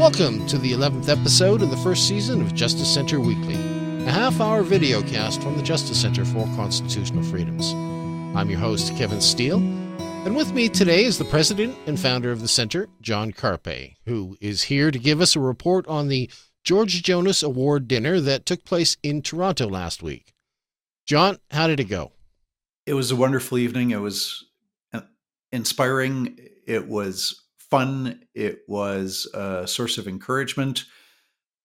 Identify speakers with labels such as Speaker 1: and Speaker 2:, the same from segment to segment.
Speaker 1: Welcome to the 11th episode of the first season of Justice Center Weekly, a half hour video cast from the Justice Center for Constitutional Freedoms. I'm your host, Kevin Steele, and with me today is the president and founder of the center, John Carpay, who is here to give us a report on the George Jonas Award dinner that took place in Toronto last week. John, how did it go?
Speaker 2: It was a wonderful evening. It was uh, inspiring. It was fun. It was a source of encouragement.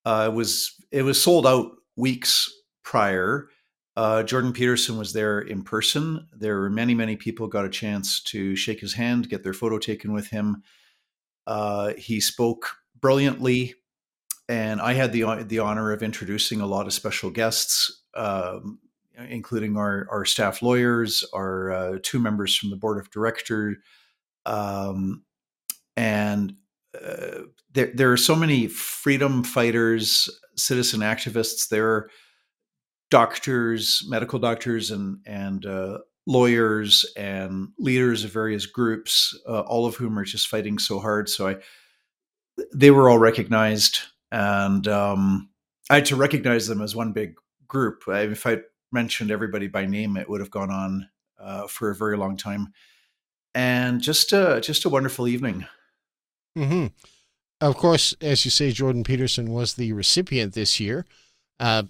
Speaker 2: Uh, it was it was sold out weeks prior. Uh, Jordan Peterson was there in person. There were many many people got a chance to shake his hand, get their photo taken with him. Uh, he spoke brilliantly, and I had the the honor of introducing a lot of special guests. Um, including our, our staff lawyers, our uh, two members from the board of director, um, and uh, there, there are so many freedom fighters, citizen activists. There are doctors, medical doctors, and and uh, lawyers and leaders of various groups, uh, all of whom are just fighting so hard. So I, they were all recognized, and um, I had to recognize them as one big group. If I mentioned everybody by name, it would have gone on uh, for a very long time. And just a, just a wonderful evening.
Speaker 1: Mm-hmm. Of course, as you say, Jordan Peterson was the recipient this year. Uh,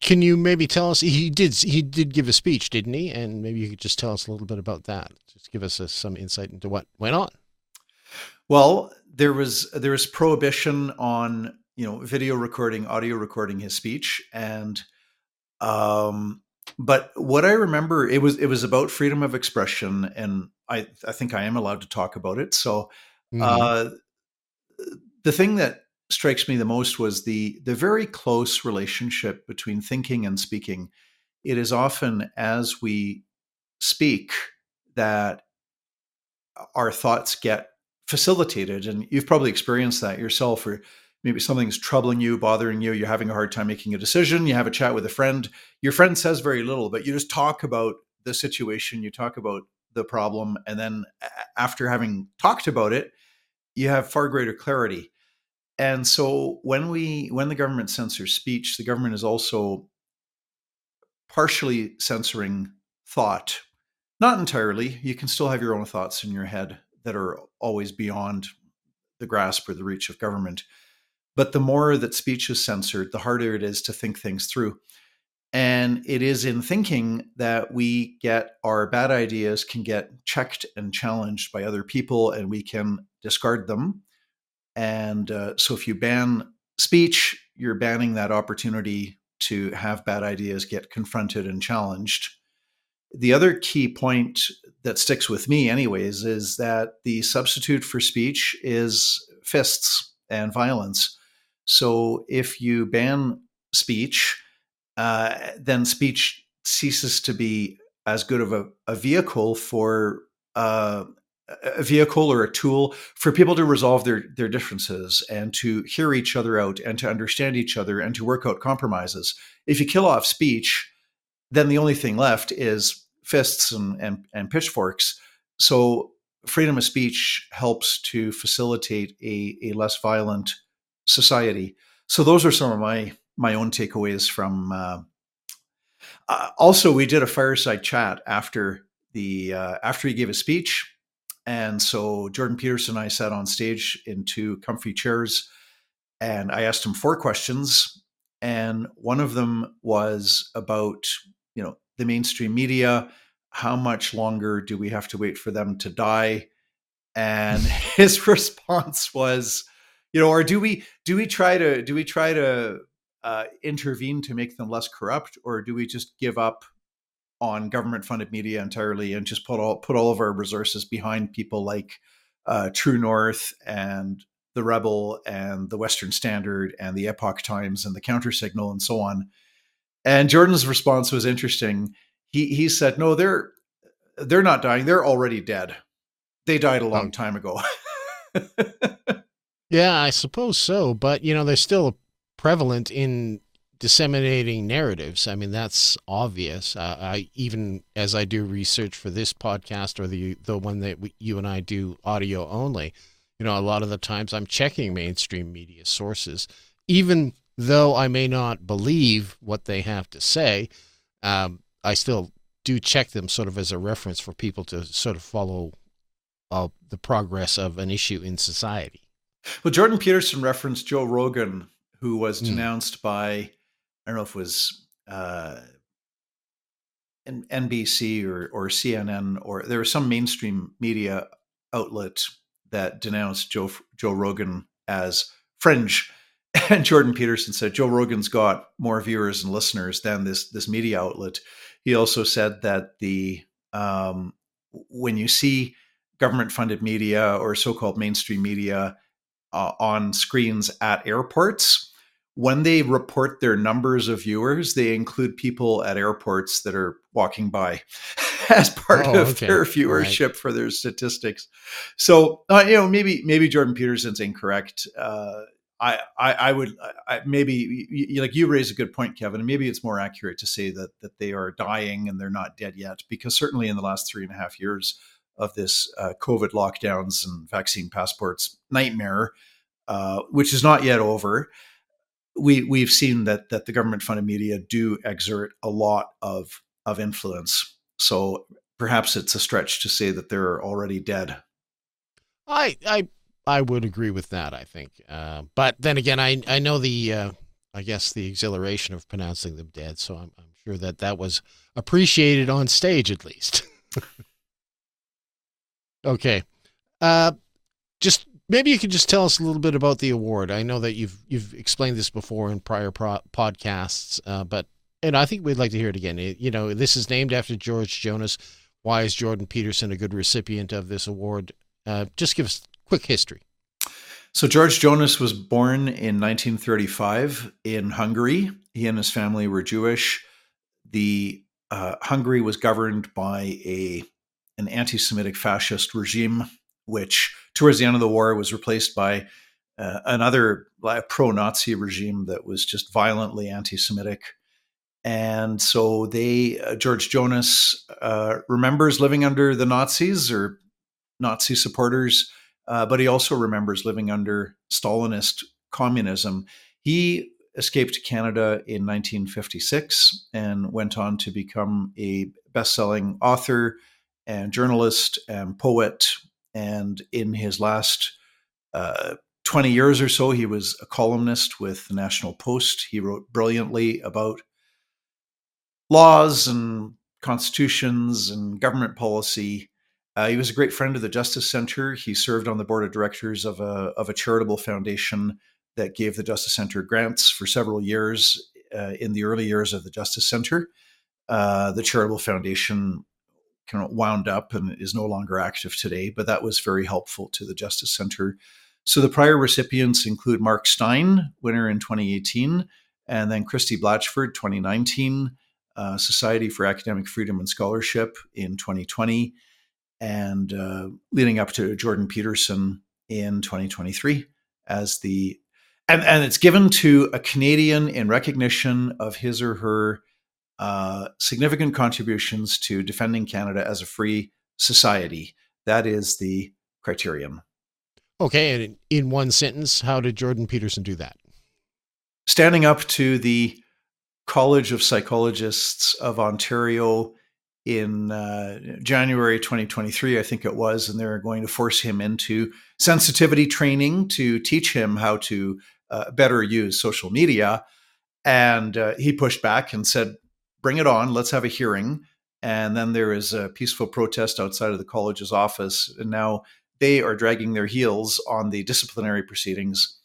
Speaker 1: can you maybe tell us? He did. He did give a speech, didn't he? And maybe you could just tell us a little bit about that. Just give us a, some insight into what went on.
Speaker 2: Well, there was there was prohibition on you know video recording, audio recording his speech, and um, but what I remember, it was it was about freedom of expression, and I I think I am allowed to talk about it. So Mm-hmm. Uh, the thing that strikes me the most was the the very close relationship between thinking and speaking. It is often as we speak that our thoughts get facilitated, and you've probably experienced that yourself. Or maybe something's troubling you, bothering you. You're having a hard time making a decision. You have a chat with a friend. Your friend says very little, but you just talk about the situation. You talk about the problem, and then after having talked about it you have far greater clarity. And so when we when the government censors speech, the government is also partially censoring thought. Not entirely. You can still have your own thoughts in your head that are always beyond the grasp or the reach of government. But the more that speech is censored, the harder it is to think things through. And it is in thinking that we get our bad ideas can get checked and challenged by other people, and we can discard them. And uh, so if you ban speech, you're banning that opportunity to have bad ideas get confronted and challenged. The other key point that sticks with me, anyways, is that the substitute for speech is fists and violence. So if you ban speech, uh, then speech ceases to be as good of a, a vehicle for uh, a vehicle or a tool for people to resolve their their differences and to hear each other out and to understand each other and to work out compromises. If you kill off speech, then the only thing left is fists and, and, and pitchforks. So freedom of speech helps to facilitate a, a less violent society. So those are some of my my own takeaways from. Uh, uh, also, we did a fireside chat after the uh, after he gave a speech, and so Jordan Peterson and I sat on stage in two comfy chairs, and I asked him four questions, and one of them was about you know the mainstream media. How much longer do we have to wait for them to die? And his response was, you know, or do we do we try to do we try to uh, intervene to make them less corrupt, or do we just give up on government funded media entirely and just put all put all of our resources behind people like uh, True North and the Rebel and the Western Standard and the Epoch Times and the Counter Signal and so on? And Jordan's response was interesting. He he said, "No, they're they're not dying. They're already dead. They died a long um, time ago."
Speaker 1: yeah, I suppose so. But you know, they're still prevalent in disseminating narratives. I mean, that's obvious. Uh, I even as I do research for this podcast or the the one that we, you and I do audio only, you know, a lot of the times I'm checking mainstream media sources, even though I may not believe what they have to say. Um, I still do check them sort of as a reference for people to sort of follow uh, the progress of an issue in society.
Speaker 2: Well, Jordan Peterson referenced Joe Rogan, who was mm. denounced by, I don't know if it was uh, NBC or, or CNN, or there was some mainstream media outlet that denounced Joe Joe Rogan as fringe. And Jordan Peterson said Joe Rogan's got more viewers and listeners than this this media outlet. He also said that the um, when you see government funded media or so called mainstream media uh, on screens at airports, when they report their numbers of viewers, they include people at airports that are walking by as part oh, of okay. their viewership right. for their statistics. So, uh, you know, maybe maybe Jordan Peterson's incorrect. Uh, I, I, I would I, maybe you, like you raise a good point, Kevin. And maybe it's more accurate to say that that they are dying and they're not dead yet, because certainly in the last three and a half years of this uh, COVID lockdowns and vaccine passports nightmare, uh, which is not yet over we we've seen that that the government funded media do exert a lot of of influence. So perhaps it's a stretch to say that they're already dead.
Speaker 1: I I I would agree with that. I think, uh, but then again, I I know the uh, I guess the exhilaration of pronouncing them dead. So I'm I'm sure that that was appreciated on stage at least. okay, uh, just maybe you could just tell us a little bit about the award. I know that you've you've explained this before in prior pro- podcasts, uh, but and I think we'd like to hear it again. It, you know, this is named after George Jonas. Why is Jordan Peterson a good recipient of this award? Uh, just give us quick history.
Speaker 2: So George Jonas was born in 1935 in Hungary. He and his family were Jewish. The uh, Hungary was governed by a an anti-Semitic fascist regime which towards the end of the war was replaced by uh, another pro-Nazi regime that was just violently anti-Semitic. And so they, uh, George Jonas uh, remembers living under the Nazis or Nazi supporters, uh, but he also remembers living under Stalinist communism. He escaped to Canada in 1956 and went on to become a best-selling author and journalist and poet and in his last uh, 20 years or so, he was a columnist with the National Post. He wrote brilliantly about laws and constitutions and government policy. Uh, he was a great friend of the Justice Center. He served on the board of directors of a, of a charitable foundation that gave the Justice Center grants for several years uh, in the early years of the Justice Center. Uh, the charitable foundation kind of wound up and is no longer active today, but that was very helpful to the Justice Center. So the prior recipients include Mark Steyn, winner in 2018, and then Christie Blatchford, 2019, uh, Society for Academic Freedom and Scholarship in 2020, and uh, leading up to Jordan Peterson in 2023 as the and, and it's given to a Canadian in recognition of his or her uh, significant contributions to defending Canada as a free society. That is the criterion.
Speaker 1: Okay, and in one sentence, how did Jordan Peterson do that?
Speaker 2: Standing up to the College of Psychologists of Ontario in uh, January 2023, I think it was, and they're going to force him into sensitivity training to teach him how to uh, better use social media. And uh, he pushed back and said, bring it on. Let's have a hearing. And then there is a peaceful protest outside of the college's office. And now they are dragging their heels on the disciplinary proceedings.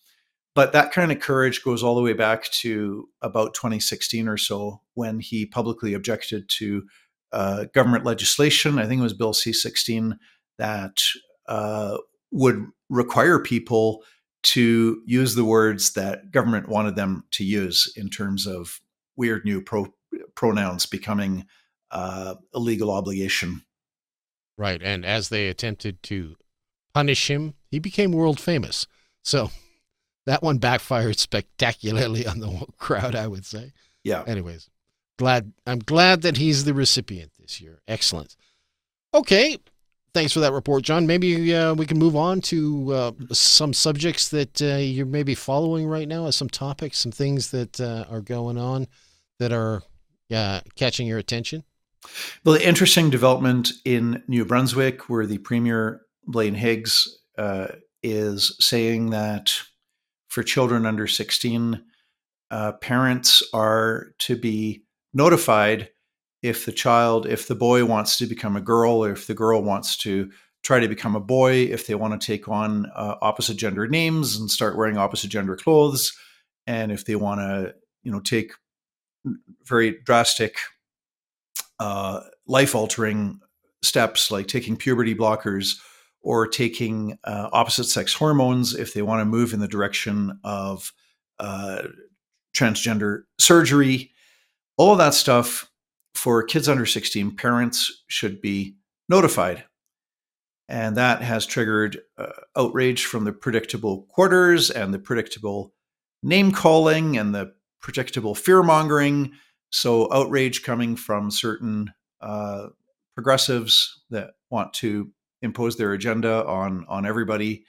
Speaker 2: But that kind of courage goes all the way back to about 2016 or so when he publicly objected to uh, government legislation. I think it was Bill C 16 that uh, would require people to use the words that government wanted them to use in terms of weird new pro- pronouns becoming uh, a legal obligation.
Speaker 1: Right. And as they attempted to punish him, he became world famous. So that one backfired spectacularly on the crowd, I would say.
Speaker 2: Yeah.
Speaker 1: Anyways, glad I'm glad that he's the recipient this year. Excellent. Okay. thanks for that report, John. Maybe uh, we can move on to uh, some subjects that uh, you're maybe following right now, some topics, some things that uh, are going on that are uh, catching your attention.
Speaker 2: Well, the interesting development in New Brunswick, where the Premier Blaine Higgs uh, is saying that for children under 16, uh, parents are to be notified if the child, if the boy wants to become a girl, or if the girl wants to try to become a boy, if they want to take on uh, opposite gender names and start wearing opposite gender clothes, and if they want to, you know, take very drastic, uh, life altering steps like taking puberty blockers or taking uh, opposite sex hormones if they want to move in the direction of uh, transgender surgery. All of that stuff for kids under 16, parents should be notified. And that has triggered uh, outrage from the predictable quarters and the predictable name calling and the predictable fear mongering. So, outrage coming from certain uh, progressives that want to impose their agenda on on everybody.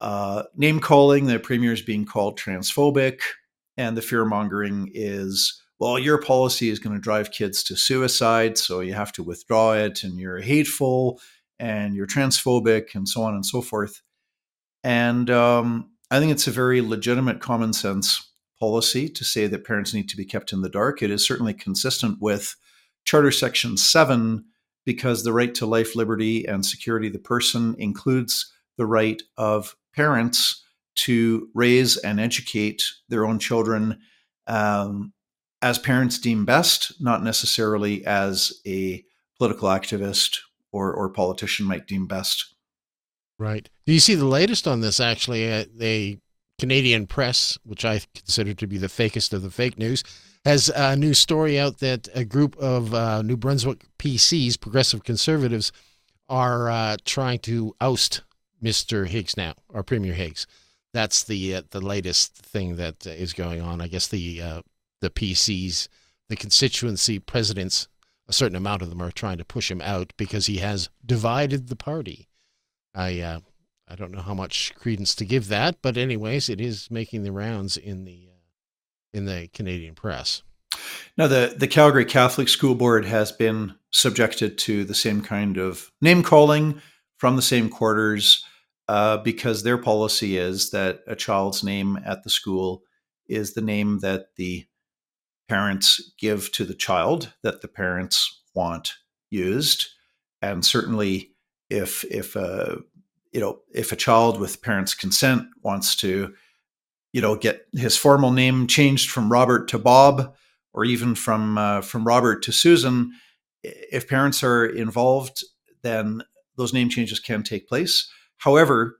Speaker 2: Uh, name calling, the premier is being called transphobic, and the fear mongering is well, your policy is going to drive kids to suicide, so you have to withdraw it, and you're hateful, and you're transphobic, and so on and so forth. And um, I think it's a very legitimate common sense policy to say that parents need to be kept in the dark. It is certainly consistent with Charter Section 7 because the right to life, liberty, and security of the person includes the right of parents to raise and educate their own children um, as parents deem best, not necessarily as a political activist or, or politician might deem best.
Speaker 1: Right. Do you see the latest on this? Actually, uh, the Canadian press, which I consider to be the fakest of the fake news, has a new story out that a group of uh, New Brunswick PCs, progressive conservatives, are uh, trying to oust Mr. Higgs now, or Premier Higgs. That's the uh, the latest thing that is going on. I guess the uh, the PCs, the constituency presidents, a certain amount of them are trying to push him out because he has divided the party. I uh, I don't know how much credence to give that, but anyways, it is making the rounds in the in the Canadian press.
Speaker 2: Now, the, the Calgary Catholic School Board has been subjected to the same kind of name calling from the same quarters uh, because their policy is that a child's name at the school is the name that the parents give to the child that the parents want used. And certainly, if if a uh, you know if a child with parents' consent wants to you know, get his formal name changed from Robert to Bob, or even from uh, from Robert to Susan. If parents are involved, then those name changes can take place. However,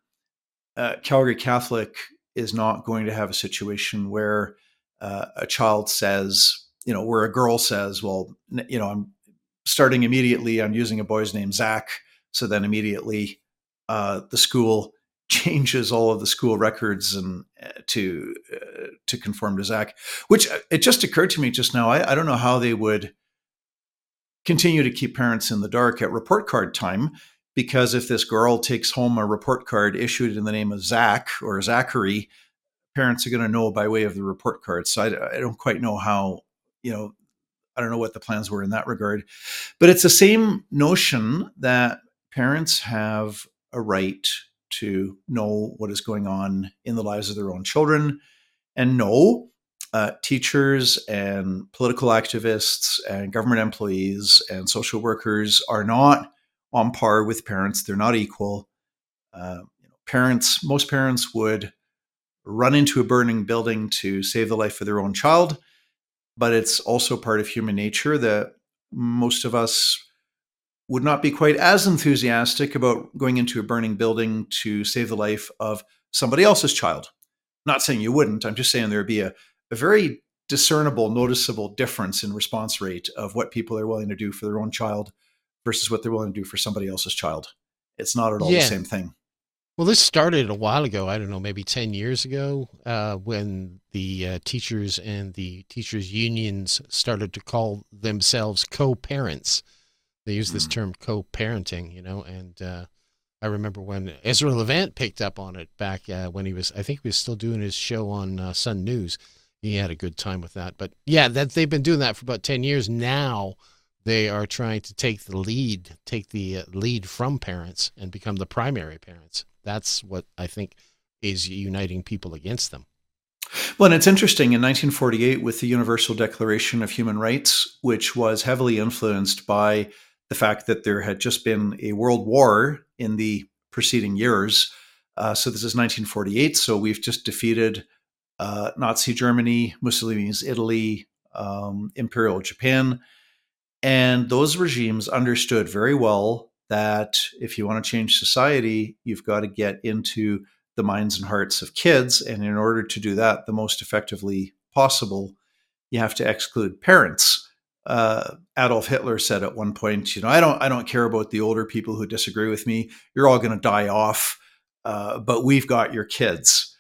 Speaker 2: uh, Calgary Catholic is not going to have a situation where uh, a child says, you know, where a girl says, well, you know, I'm starting immediately, I'm using a boy's name, Zach. So then immediately uh, the school changes all of the school records and uh, to uh, to conform to Zach. Which uh, it just occurred to me just now. I, I don't know how they would continue to keep parents in the dark at report card time because if this girl takes home a report card issued in the name of Zach or Zachary, parents are going to know by way of the report card. So I, I don't quite know how you know. I don't know what the plans were in that regard, but it's the same notion that parents have a right to know what is going on in the lives of their own children. And no, uh, teachers and political activists and government employees and social workers are not on par with parents. They're not equal. Uh, you know, parents, most parents would run into a burning building to save the life of their own child, but it's also part of human nature that most of us would not be quite as enthusiastic about going into a burning building to save the life of somebody else's child. Not saying you wouldn't. I'm just saying there would be a, a very discernible, noticeable difference in response rate of what people are willing to do for their own child versus what they're willing to do for somebody else's child. It's not at all yeah. the same thing.
Speaker 1: Well, this started a while ago. I don't know, maybe 10 years ago, uh, when the uh, teachers and the teachers' unions started to call themselves co parents They use this mm. term co-parenting, you know, and uh, I remember when Ezra Levant picked up on it back uh, when he was, I think he was still doing his show on uh, Sun News. He had a good time with that. But yeah, that they've been doing that for about 10 years. Now they are trying to take the lead, take the uh, lead from parents and become the primary parents. That's what I think is uniting people against them.
Speaker 2: Well, and it's interesting in 1948 with the Universal Declaration of Human Rights, which was heavily influenced by the fact that there had just been a world war in the preceding years. Uh, so this is 1948. So we've just defeated uh, Nazi Germany, Mussolini's Italy, um, Imperial Japan. And those regimes understood very well that if you want to change society, you've got to get into the minds and hearts of kids. And in order to do that the most effectively possible, you have to exclude parents. Uh, Adolf Hitler said at one point, you know, I don't, I don't care about the older people who disagree with me. You're all going to die off, uh, but we've got your kids.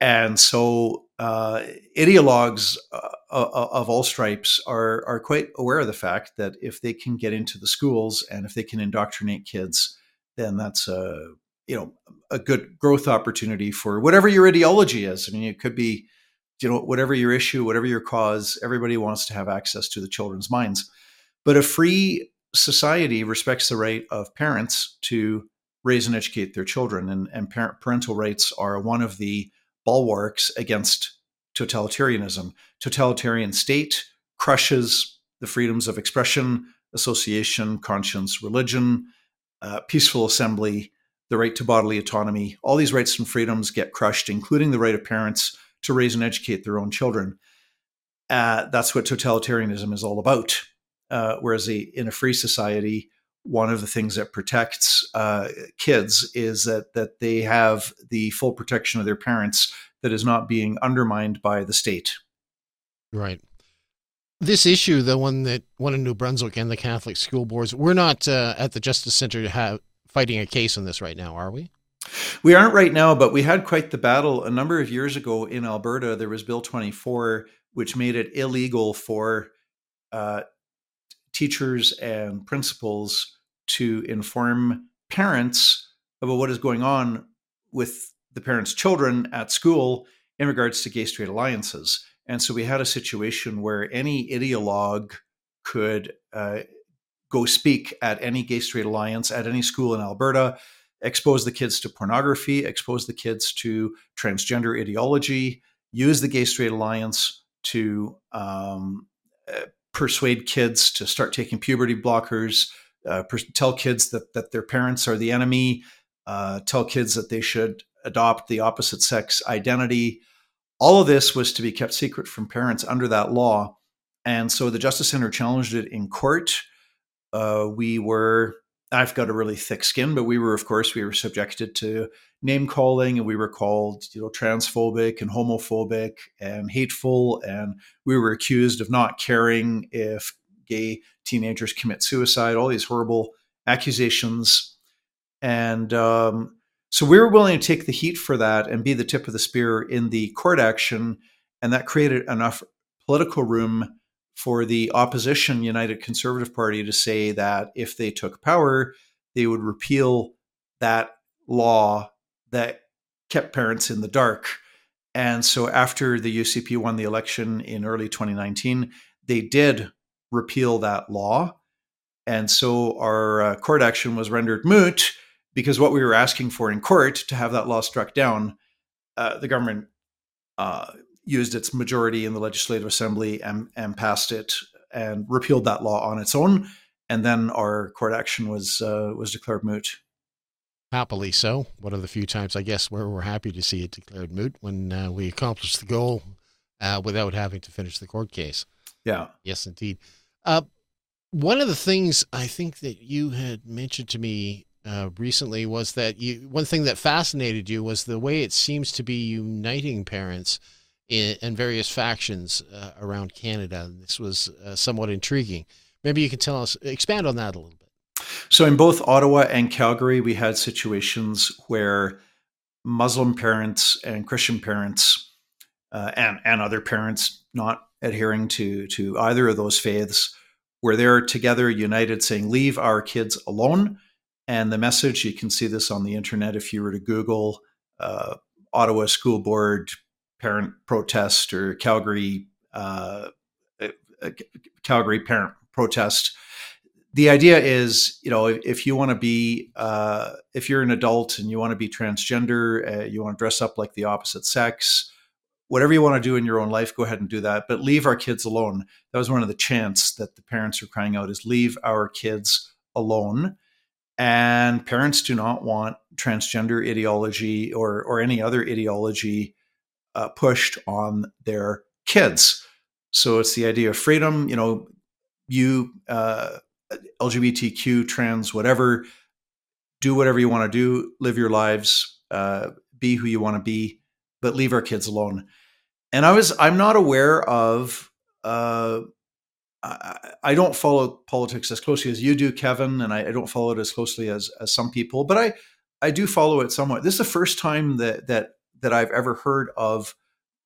Speaker 2: And so, uh, ideologues uh, of all stripes are are quite aware of the fact that if they can get into the schools and if they can indoctrinate kids, then that's a you know a good growth opportunity for whatever your ideology is. I mean, it could be you know whatever your issue, whatever your cause. Everybody wants to have access to the children's minds, but a free society respects the right of parents to raise and educate their children, and, and parent, parental rights are one of the bulwarks against totalitarianism. Totalitarian state crushes the freedoms of expression, association, conscience, religion, uh, peaceful assembly, the right to bodily autonomy. All these rights and freedoms get crushed, including the right of parents to raise and educate their own children. Uh, that's what totalitarianism is all about. Uh, whereas a, in a free society, one of the things that protects uh, kids is that that they have the full protection of their parents that is not being undermined by the state.
Speaker 1: Right. This issue, the one that one in New Brunswick and the Catholic school boards, we're not uh, at the Justice Center have, fighting a case on this right now, are we?
Speaker 2: We aren't right now, but we had quite the battle a number of years ago in Alberta. There was Bill 24, which made it illegal for uh, teachers and principals to inform parents about what is going on with the parents' children at school in regards to gay straight alliances. And so we had a situation where any ideologue could uh, go speak at any gay straight alliance at any school in Alberta, expose the kids to pornography, expose the kids to transgender ideology, use the gay straight alliance to um, uh, persuade kids to start taking puberty blockers, uh, per- tell kids that that their parents are the enemy, uh, tell kids that they should adopt the opposite sex identity. All of this was to be kept secret from parents under that law. And so the Justice Center challenged it in court uh, we were I've got a really thick skin, but we were, of course, we were subjected to name calling and we were called, you know, transphobic and homophobic and hateful. And we were accused of not caring if gay teenagers commit suicide, all these horrible accusations. And um, so we were willing to take the heat for that and be the tip of the spear in the court action. And that created enough political room for the opposition United Conservative Party to say that if they took power, they would repeal that law that kept parents in the dark. And so after the UCP won the election in early 2019, they did repeal that law. And so our uh, court action was rendered moot because what we were asking for in court to have that law struck down, uh, the government uh, used its majority in the Legislative Assembly and, and passed it and repealed that law on its own. And then our court action was uh, was declared moot.
Speaker 1: Happily so. One of the few times, I guess, where we're happy to see it declared moot when uh, we accomplished the goal uh, without having to finish the court case.
Speaker 2: Yeah.
Speaker 1: Yes, indeed. Uh, one of the things I think that you had mentioned to me uh, recently was that you one thing that fascinated you was the way it seems to be uniting parents in, in various factions uh, around Canada. And This was uh, somewhat intriguing. Maybe you can tell us, expand on that a little bit.
Speaker 2: So, in both Ottawa and Calgary, we had situations where Muslim parents and Christian parents uh, and and other parents not adhering to to either of those faiths we're there together, united, saying, Leave our kids alone. And the message, you can see this on the internet if you were to Google uh, Ottawa School Board parent protest or Calgary uh, uh Calgary parent protest. The idea is, you know, if, you want to be, uh, if you're an adult and you want to be transgender, uh, you want to dress up like the opposite sex, whatever you want to do in your own life, go ahead and do that. But leave our kids alone. That was one of the chants that the parents are crying out: is leave our kids alone. And parents do not want transgender ideology or or any other ideology uh, pushed on their kids. So it's the idea of freedom. You know, you uh, LGBTQ, trans, whatever, do whatever you want to do, live your lives, uh, be who you want to be, but leave our kids alone and I was I'm not aware of uh, I, I, don't follow politics as closely as you do, Kevin, and I, I, don't follow it as closely as as some people, but I I do follow it somewhat. This is the first time that that that I've ever heard of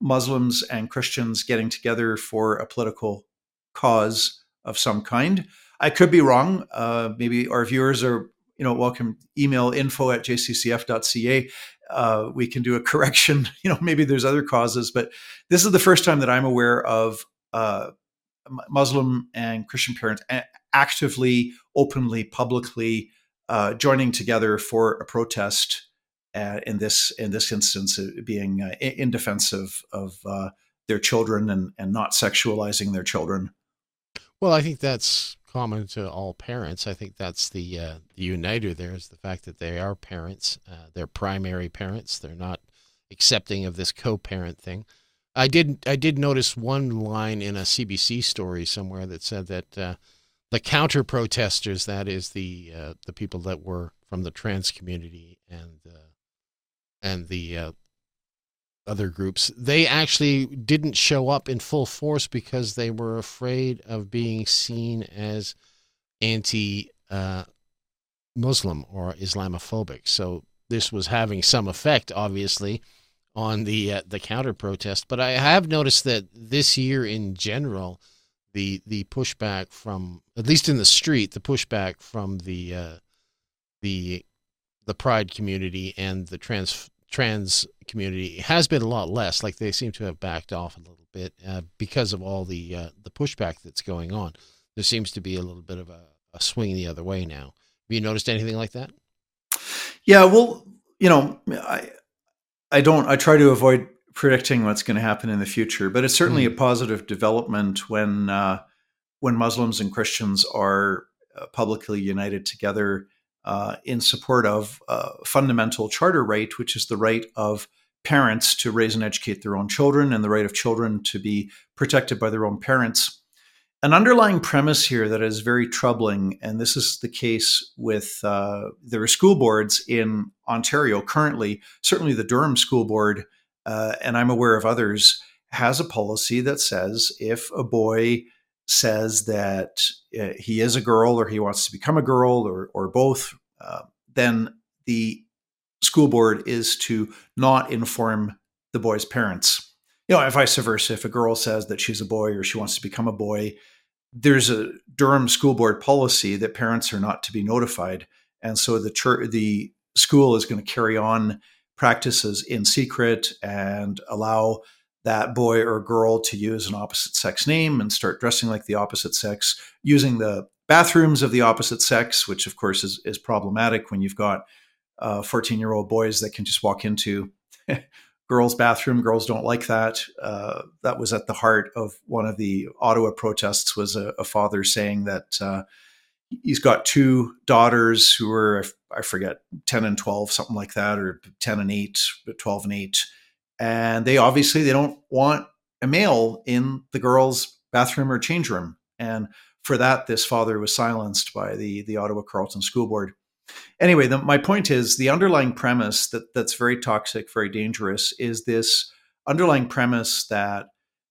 Speaker 2: Muslims and Christians getting together for a political cause of some kind. I could be wrong. Uh, maybe our viewers are you know welcome email info at jccf.ca uh, we can do a correction. You know, maybe there's other causes, but this is the first time that I'm aware of uh, Muslim and Christian parents actively, openly, publicly uh, joining together for a protest. Uh, in this in this instance, uh, being uh, in defense of of their children and and not sexualizing their children.
Speaker 1: Well, I think that's common to all parents. I think that's the uh, the uniter there is the fact that they are parents. Uh, they're primary parents. They're not accepting of this co-parent thing. I did I did notice one line in a CBC story somewhere that said that uh, the counter protesters, that is the uh, the people that were from the trans community and uh, and the uh, other groups, they actually didn't show up in full force because they were afraid of being seen as anti uh, Muslim or Islamophobic. So this was having some effect, obviously, on the uh, the counter protest. But I have noticed that this year in general, the the pushback from at least in the street, the pushback from the uh, the the pride community and the trans trans community has been a lot less. Like they seem to have backed off a little bit uh, because of all the uh, the pushback that's going on. There seems to be a little bit of a, a swing the other way now. Have you noticed anything like that?
Speaker 2: Yeah, well, you know, I I don't. I try to avoid predicting what's going to happen in the future, but it's certainly mm. a positive development when uh, when Muslims and Christians are uh, publicly united together uh, in support of fundamental charter right, which is the right of parents to raise and educate their own children and the right of children to be protected by their own parents. An underlying premise here that is very troubling, and this is the case with uh, there are school boards in Ontario currently, certainly the Durham School Board, uh, and I'm aware of others, has a policy that says if a boy says that uh, he is a girl or he wants to become a girl or, or both, uh, then the school board is to not inform the boy's parents. You know, and vice versa. If a girl says that she's a boy or she wants to become a boy, there's a Durham school board policy that parents are not to be notified, and so the church, the school is going to carry on practices in secret and allow that boy or girl to use an opposite sex name and start dressing like the opposite sex, using the bathrooms of the opposite sex, which of course is, is problematic when you've got 14 uh, year old boys that can just walk into girls' bathroom. Girls don't like that. Uh, that was at the heart of one of the Ottawa protests. Was a, a father saying that uh, he's got two daughters who are I forget 10 and 12, something like that, or 10 and 8, 12 and 8 and they obviously they don't want a male in the girls' bathroom or change room. And for that, this father was silenced by the the Ottawa Carleton School Board. Anyway, the, my point is the underlying premise that that's very toxic, very dangerous, is this underlying premise that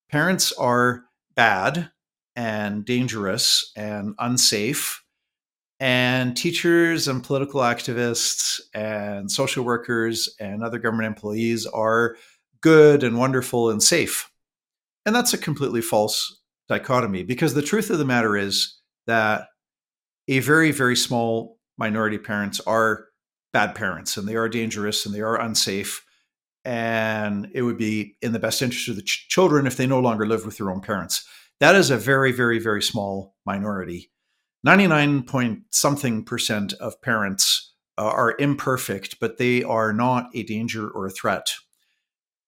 Speaker 2: parents are bad and dangerous and unsafe and teachers and political activists and social workers and other government employees are good and wonderful and safe. And that's a completely false dichotomy because the truth of the matter is that a very, very small minority parents are bad parents and they are dangerous and they are unsafe. And it would be in the best interest of the ch- children if they no longer live with their own parents. That is a very, very, very small minority. 99 point something percent of parents uh, are imperfect, but they are not a danger or a threat.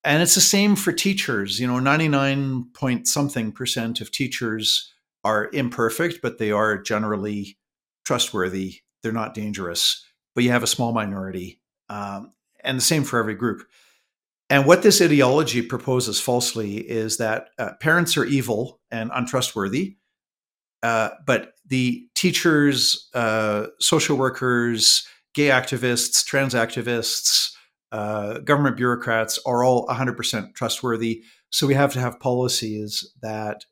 Speaker 2: And it's the same for teachers. You know, 99 point something percent of teachers are imperfect, but they are generally trustworthy. They're not dangerous, but you have a small minority. Um, and the same for every group. And what this ideology proposes falsely is that uh, parents are evil and untrustworthy, uh, but the teachers, uh, social workers, gay activists, trans activists, uh, government bureaucrats are all 100% trustworthy. So we have to have policies that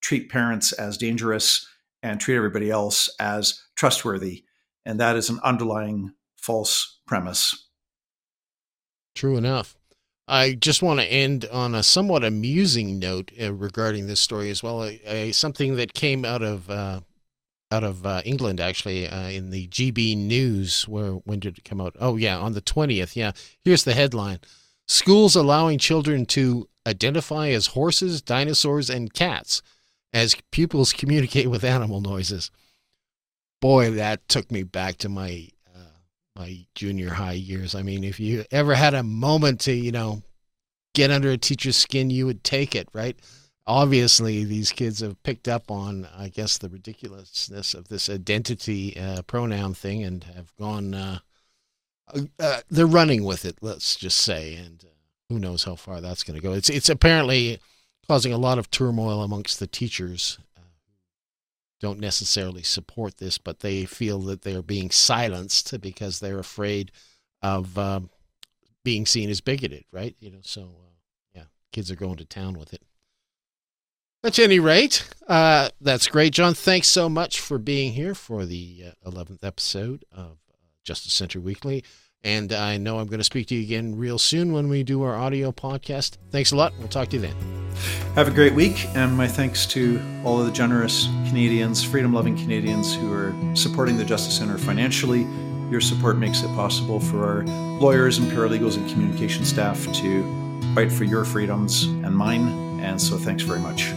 Speaker 2: treat parents as dangerous and treat everybody else as trustworthy. And that is an underlying false premise.
Speaker 1: True enough. I just want to end on a somewhat amusing note uh, regarding this story as well. something that came out of uh, out of uh, England actually uh, in the GB News. Where when did it come out? Oh yeah, on the twentieth. Yeah, here's the headline: Schools allowing children to identify as horses, dinosaurs, and cats as pupils communicate with animal noises. Boy, that took me back to my uh, my junior high years. I mean, if you ever had a moment to, you know, get under a teacher's skin, you would take it, right? Obviously, these kids have picked up on, I guess, the ridiculousness of this identity uh, pronoun thing and have gone. Uh, uh, they're running with it. Let's just say, and uh, who knows how far that's going to go. It's it's apparently causing a lot of turmoil amongst the teachers uh, don't necessarily support this, but they feel that they're being silenced because they're afraid of um, being seen as bigoted, right? You know, so uh, yeah, kids are going to town with it. At any rate, uh, that's great, John. Thanks so much for being here for the uh, 11th episode of Justice Center Weekly. And I know I'm going to speak to you again real soon when we do our audio podcast. Thanks a lot. We'll talk to you then.
Speaker 2: Have a great week, and my thanks to all of the generous Canadians, freedom loving Canadians who are supporting the Justice Center financially. Your support makes it possible for our lawyers and paralegals and communication staff to fight for your freedoms and mine. And so, thanks very much.